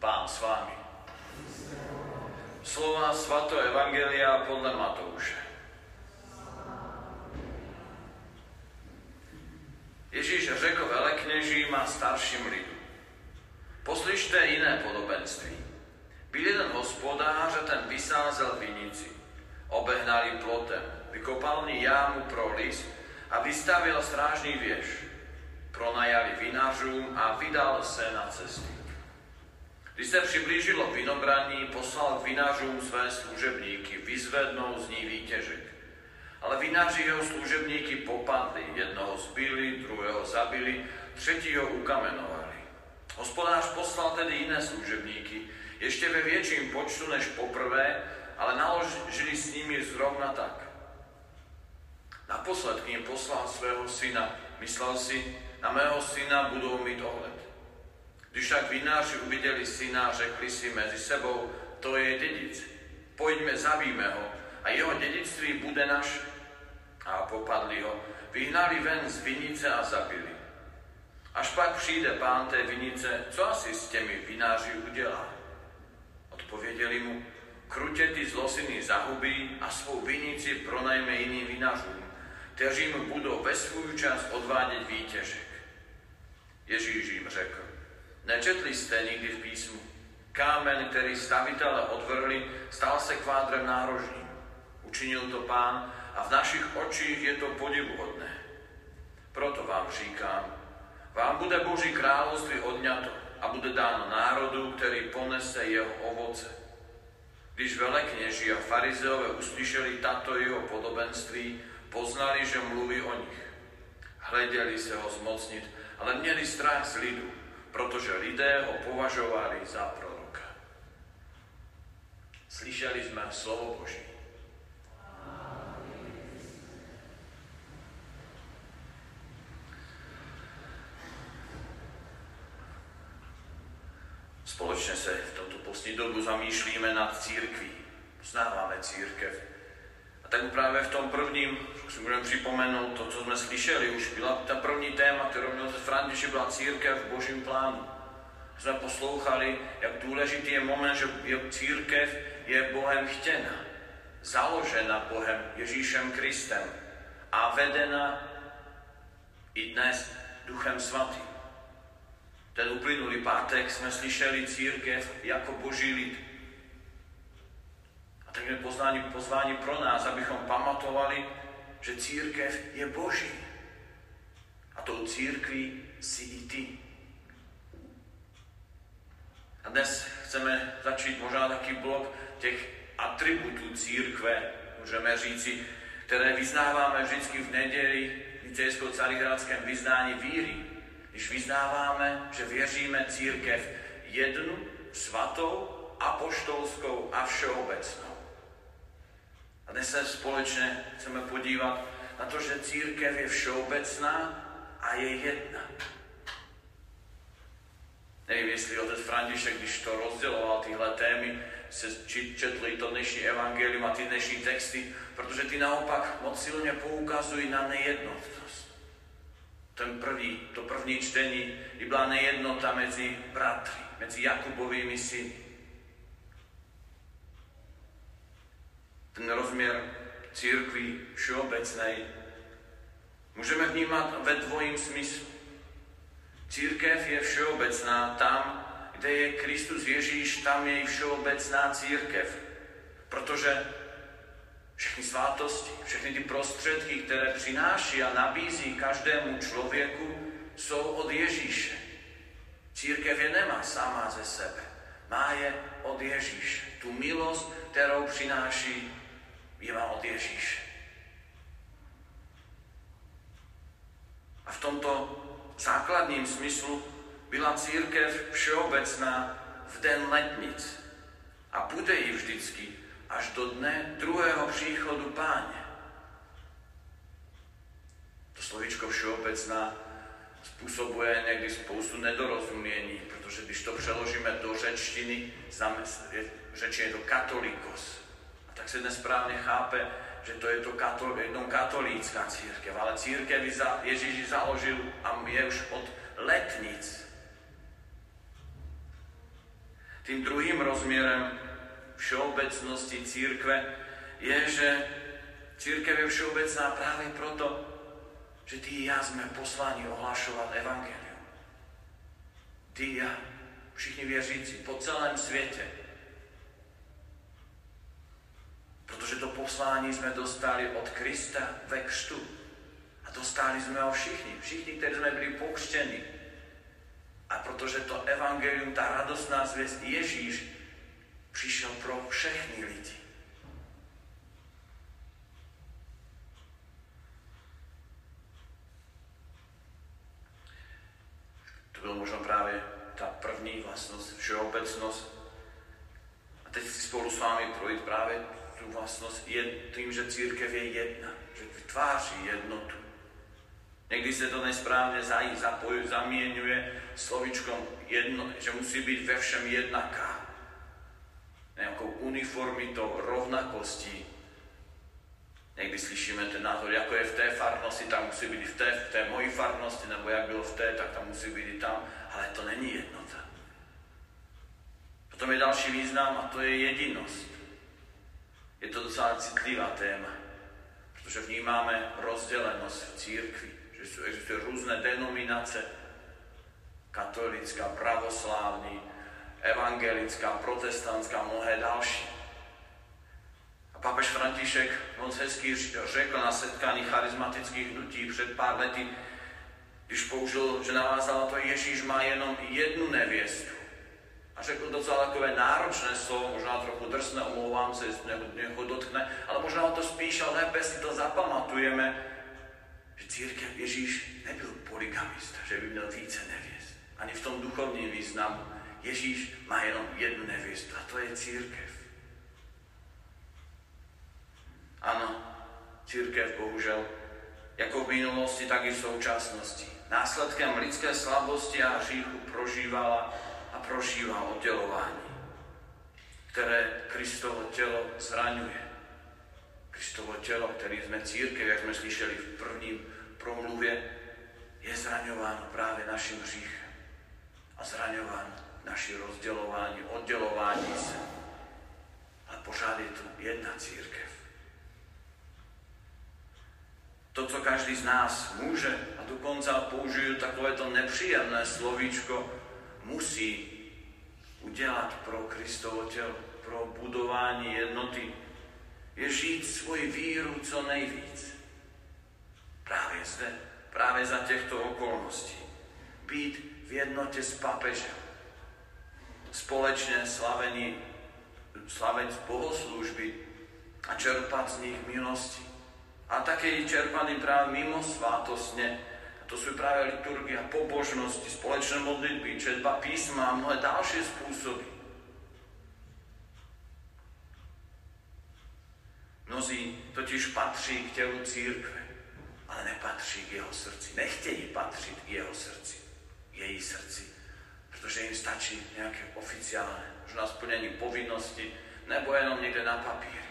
Pán s vámi. Slova Svato Evangelia podľa Matouša. Ježíš řekl velekněžím a starším lidu. Poslyšte jiné podobenství. Byl jeden hospodář a ten vysázel vinici. Obehnali plotem, vykopal ní jámu pro lis a vystavil strážný věž. Pronajali vinařům a vydal se na cestu. Když se přiblížilo vinobraní, poslal k vinařům své služebníky, vyzvednou z ní výtěžek. Ale vinaři jeho služebníky popadli, jednoho zbili, druhého zabili, třetího ukamenovali. Hospodář poslal tedy jiné služebníky, ještě ve větším počtu než poprvé, ale naložili s nimi zrovna tak. Naposled k ním poslal svého syna. Myslel si, na mého syna budou mít ohled. Tak vináři uviděli syna, řekli si mezi sebou, to je dědic. Pojďme, zabijme ho a jeho dědictví bude naše. A popadli ho, vyhnali ven z vinice a zabili. Až pak přijde pán té vinice, co asi s těmi vináři udělá? Odpověděli mu, krutě ty zlosiny zahubí a svou vinici pronajme jiným vinařům, kteří mu budou ve svůj čas odvádět výtěžek. Ježíš jim řekl, nečetli jste nikdy v písmu, kámen, který stavitele odvrhli, stal se kvádrem nárožným. Učinil to pán a v našich očích je to podivuhodné. Proto vám říkám, vám bude Boží království odňato a bude dáno národu, který ponese jeho ovoce. Když velekněži a farizeové uslyšeli tato jeho podobenství, poznali, že mluví o nich. Hleděli se ho zmocnit, ale měli strach z lidu, protože lidé ho považovali za proroka. Slyšeli jsme slovo Boží. Společně se v tomto postní dobu zamýšlíme nad církví. Poznáváme církev. A tak právě v tom prvním si můžeme připomenout to, co jsme slyšeli. Už byla ta první téma, kterou měl František, byla církev v božím plánu. Jsme poslouchali, jak důležitý je moment, že církev je Bohem chtěna, založena Bohem Ježíšem Kristem a vedena i dnes Duchem Svatým. Ten uplynulý pátek jsme slyšeli církev jako boží lid. A tak je pozvání pro nás, abychom pamatovali, že církev je boží. A tou církví si i ty. A dnes chceme začít možná taký blok těch atributů církve, můžeme říci, které vyznáváme vždycky v neděli v nicejsko-carihrádském vyznání víry když vyznáváme, že věříme církev jednu, svatou, apoštolskou a všeobecnou. A dnes se společně chceme podívat na to, že církev je všeobecná a je jedna. Nevím, jestli otec František, když to rozděloval tyhle témy, se četli to dnešní evangelium a ty dnešní texty, protože ty naopak moc silně poukazují na nejednotnost ten prvý, to první čtení, i byla nejednota mezi bratry, mezi Jakubovými syny. Ten rozměr církví všeobecnej můžeme vnímat ve dvojím smyslu. Církev je všeobecná tam, kde je Kristus Ježíš, tam je i všeobecná církev. Protože všechny svátosti, všechny ty prostředky, které přináší a nabízí každému člověku, jsou od Ježíše. Církev je nemá sama ze sebe. Má je od Ježíše. Tu milost, kterou přináší, je má od Ježíše. A v tomto základním smyslu byla církev všeobecná v den letnic. A bude ji vždycky až do dne druhého příchodu páně. To slovíčko všeobecná způsobuje někdy spoustu nedorozumění, protože když to přeložíme do řečtiny, řeč je to katolikos. A tak se nesprávně chápe, že to je to katol, jednou katolícká církev, ale církev Ježíš založil a je už od letnic. Tým druhým rozmierem všeobecnosti církve je, že církev je všeobecná práve proto, že ty a ja sme poslani ohlašovať Evangelium. Ty a ja, všichni věřící po celém světě. Poslání jsme dostali od Krista ve křtu. A dostali jsme ho všichni, všichni, kteří jsme byli pokřtěni. A protože to evangelium, ta radostná zvěst Ježíš přišel pro všechny lidi. To byl možno právě ta první vlastnost, všeobecnost. A teď si spolu s vámi projít právě tu vlastnost je tím, že církev je jedna, že vytváří jednotu. Někdy se to nesprávně zapojuje, zamieňuje slovičkom jedno, že musí být ve všem jednaká. Nejakou uniformitou, rovnakostí. Někdy slyšíme ten názor, jako je v té farnosti, tam musí být v té, v té mojí farnosti, nebo jak bylo v té, tak tam musí být i tam, ale to není jednota. Potom je další význam a to je jedinost. Je to docela citlivá téma, protože vnímáme rozdelenost v církvi, že sú, existujú různé denominace, katolická, pravoslávní, evangelická, protestantská, mnohé další. A papež František moc hezky řekl na setkání charizmatických hnutí před pár lety, když použil, že navázal to, Ježíš má jenom jednu nevěstu. A řekl docela takové náročné slovo, možná trochu drsné, omlouvám se, jestli někoho dotkne, ale možná to spíš, ale lépe si to zapamatujeme, že církev Ježíš nebyl poligamista, že by měl více nevěst. Ani v tom duchovním významu. Ježíš má jenom jednu nevěstu a to je církev. Ano, církev bohužel, jako v minulosti, tak i v současnosti. Následkem lidské slabosti a hříchu prožívala a prožívá oddělování, které Kristovo tělo zraňuje. Kristovo tělo, který jsme církev, jak jsme slyšeli v prvním promluvě, je zraňováno právě naším hříchem a zraňováno naši rozdělování, oddělování se. Ale pořád je tu jedna církev. To, co každý z nás může, a dokonce použiju takovéto nepříjemné slovíčko, musí udělat pro Kristovo tělo, pro budování jednoty, je žít svoji víru co nejvíc. Právě zde, právě za těchto okolností. Být v jednotě s papežem. Společně slavení, slavení bohoslužby a čerpat z nich milosti. A také i čerpaný práve mimo svátostne, to sú práve liturgia, pobožnosti, spoločné modlitby, četba písma a mnohé ďalšie spôsoby. Mnozí totiž patří k tělu církve, ale nepatří k jeho srdci. Nechtějí patřit k jeho srdci, k její srdci, protože jim stačí nějaké oficiálne, možná splnění povinnosti, nebo jenom někde na papíri.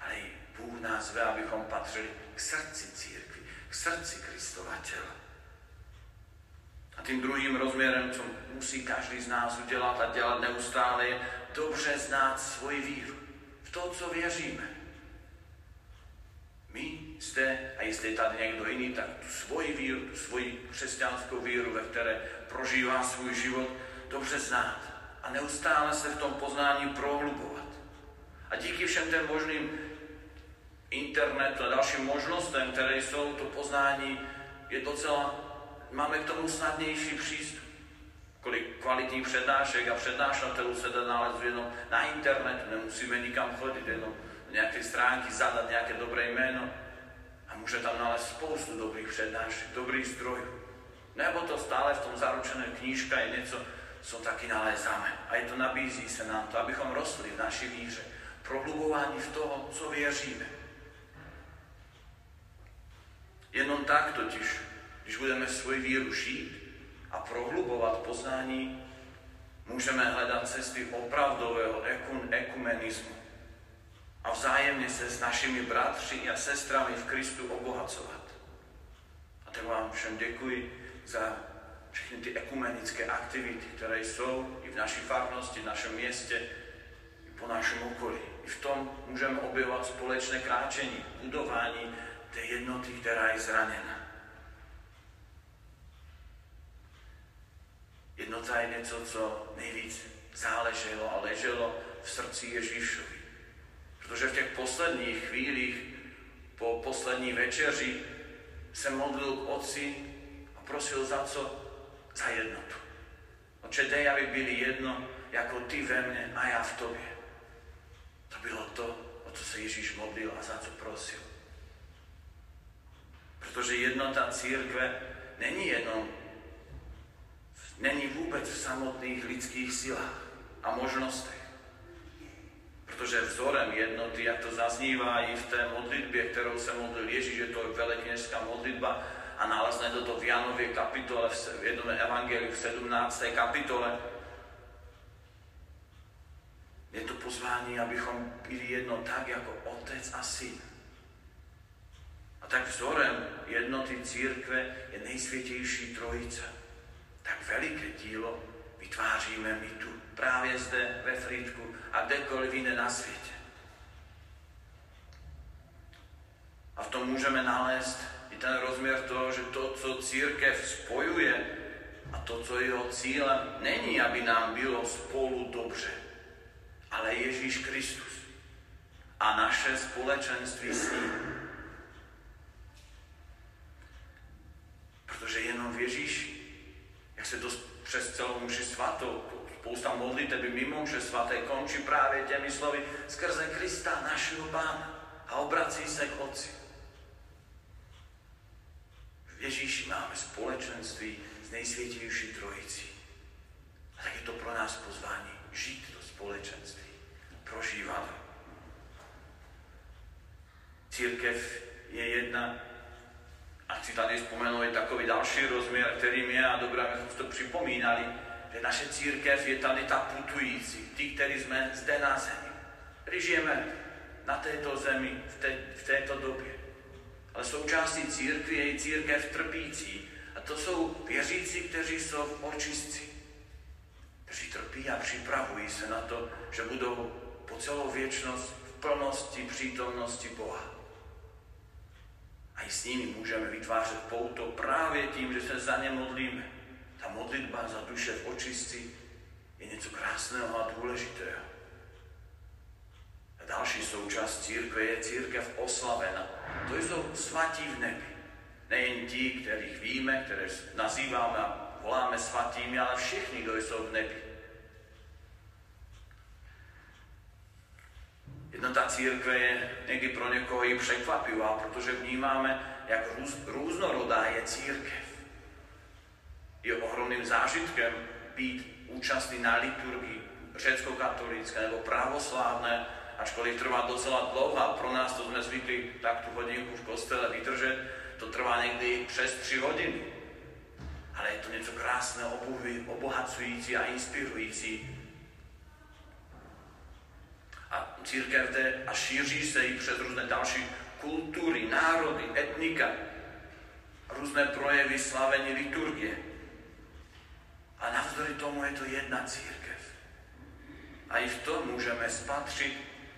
Ale Bůh nás ve, abychom patřili k srdci církvy, k srdci Kristova těla. A tým druhým rozměrem, co musí každý z nás udělat a dělat neustále, je dobře znát svoji víru. V to, co věříme. My jste, a jestli je tady někdo jiný, tak tu svoji víru, tu svoji křesťanskou víru, ve které prožívá svůj život, dobře znát. A neustále se v tom poznání prohlubovat. A díky všem těm možným internetu a dalším možnostem, které jsou, to poznání je docela, máme k tomu snadnější přístup. Kolik kvalitních přednášek a přednášatelů se dá nalézt jenom na internetu, nemusíme nikam chodit, jenom nejaké stránky, zadať nejaké dobré jméno a môže tam nalézt spoustu dobrých přednášek, dobrých zdrojů. Nebo to stále v tom zaručené knížka je něco, co taky nalézáme. A je to nabízí se nám to, abychom rostli v naší víře. Prohlubování v toho, co věříme. Jenom tak totiž, když budeme svoji víru žít a prohlubovat poznání, můžeme hledat cesty opravdového ekumenismu a vzájemne sa s našimi bratři a sestrami v Kristu obohacovat. A tak vám všem děkuji za všechny ty ekumenické aktivity, které jsou i v naší farnosti, v našem městě, i po našem okolí. I v tom můžeme objevovat společné kráčení, budování té jednoty, která je zraněna. Jednota je něco, co nejvíc záleželo a leželo v srdci Ježíšovi. Protože v těch posledních chvílích po poslední večeři se modlil k Otci a prosil za co? Za jednotu. Oče, dej, aby byli jedno, jako ty ve mne a já v tobě. To bylo to, o co se Ježíš modlil a za co prosil. Protože jednota církve není jenom, není vůbec v samotných lidských silách a možnostech. Protože vzorem jednoty, jak to zaznívá i v té modlitbě, kterou se modlil Ježíš, že to je velekněžská modlitba a nalezne to v Janově kapitole, v jednom evangeliu v 17. kapitole. Je to pozvání, abychom byli jedno tak, jako otec a syn. A tak vzorem jednoty církve je nejsvětější trojice. Tak veliké dílo vytváříme my tu, právě zde ve Frýdku a kdekoliv jinde na světě. A v tom můžeme nalézt i ten rozměr toho, že to, co církev spojuje a to, co je jeho cílem, není, aby nám bylo spolu dobře, ale Ježíš Kristus a naše společenství s ním. Protože jenom v Ježíši, jak se to přes celou muži svatou, spousta modliteb mimo muže svaté končí právě těmi slovy skrze Krista, našeho Pána a obrací se k Otci. V Ježíši máme společenství s nejsvětější trojicí. A tak je to pro nás pozvání žít to společenství, prožívat Církev je jedna a chci tady vzpomenout takový další rozměr, kterým je, a dobré, abychom to připomínali, že naše církev je tady ta putující, ty, kteří jsme zde na zemi. Žijeme na této zemi v, té, v této době. Ale součástí církvy je i církev trpící. A to jsou věřící, kteří jsou v očistci. Kteří trpí a připravují se na to, že budou po celou věčnost v plnosti přítomnosti Boha. A i s nimi můžeme vytvářet pouto právě tím, že se za ně modlíme. Ta modlitba za duše v očistci je něco krásného a důležitého. A další součást církve je církev oslavena. To jsou svatí v nebi. Nejen ti, kterých víme, které nazýváme a voláme svatými, ale všichni, kdo jsou v nebi. Jednota církve je někdy pro někoho i překvapivá, protože vnímáme, jak růz, různorodá je církev. Je ohromným zážitkem být účastný na liturgii řecko-katolické nebo pravoslávné, ačkoliv trvá docela dlouho a pro nás to jsme zvykli tak tu hodinku v kostele vydržet, to trvá někdy přes tři hodiny. Ale je to něco krásného, obohacující a inspirující a církev jde a šíří se i přes různé další kultury, národy, etnika, různé projevy slavení liturgie. A navzdory tomu je to jedna církev. A i v tom můžeme spatřit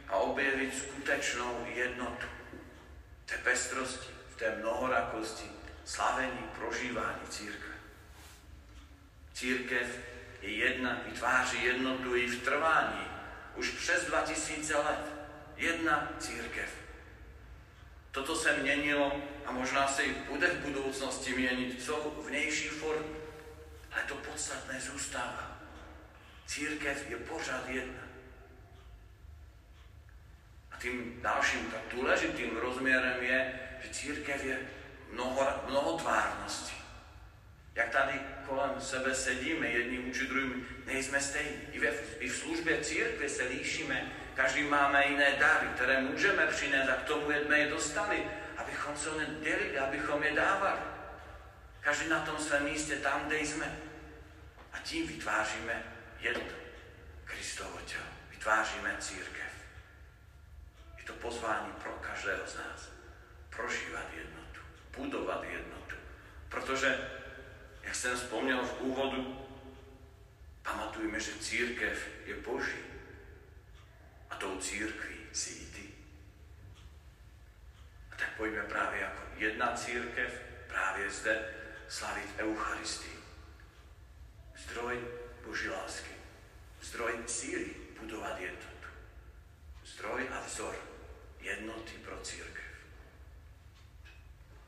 a objevit skutečnou jednotu. Té pestrosti, v té mnohorakosti, slavení, prožívání církve. Církev je jedna, vytváří jednotu i v trvání už přes 2000 let. Jedna církev. Toto se měnilo a možná se i bude v budoucnosti měnit. Jsou vnější formy, ale to podstatné zůstává. Církev je pořád jedna. A tím dalším, tak důležitým rozměrem je, že církev je mnoho, mnohotvárnosti. Jak tady kolem sebe sedíme, jedni vůči druhým, nejsme stejní. I, ve, I v službě církve se líšíme, každý máme jiné dary, které můžeme přinést a k tomu jsme je dostali, abychom se o ně dělili, abychom je dávali. Každý na tom svém místě, tam, kde jsme. A tím vytváříme jedno Kristovo tělo. Vytváříme církev. Je to pozvání pro každého z nás. Prožívat jednotu, budovat jednotu. Protože Jak som spomnel v úvodu, pamatujme, že církev je Boží. A tou církví si i ty. A tak poďme práve ako jedna církev práve zde slaviť Eucharistii. Zdroj Boží lásky. Zdroj síly budovať jednotu. Zdroj a vzor jednoty pro církev.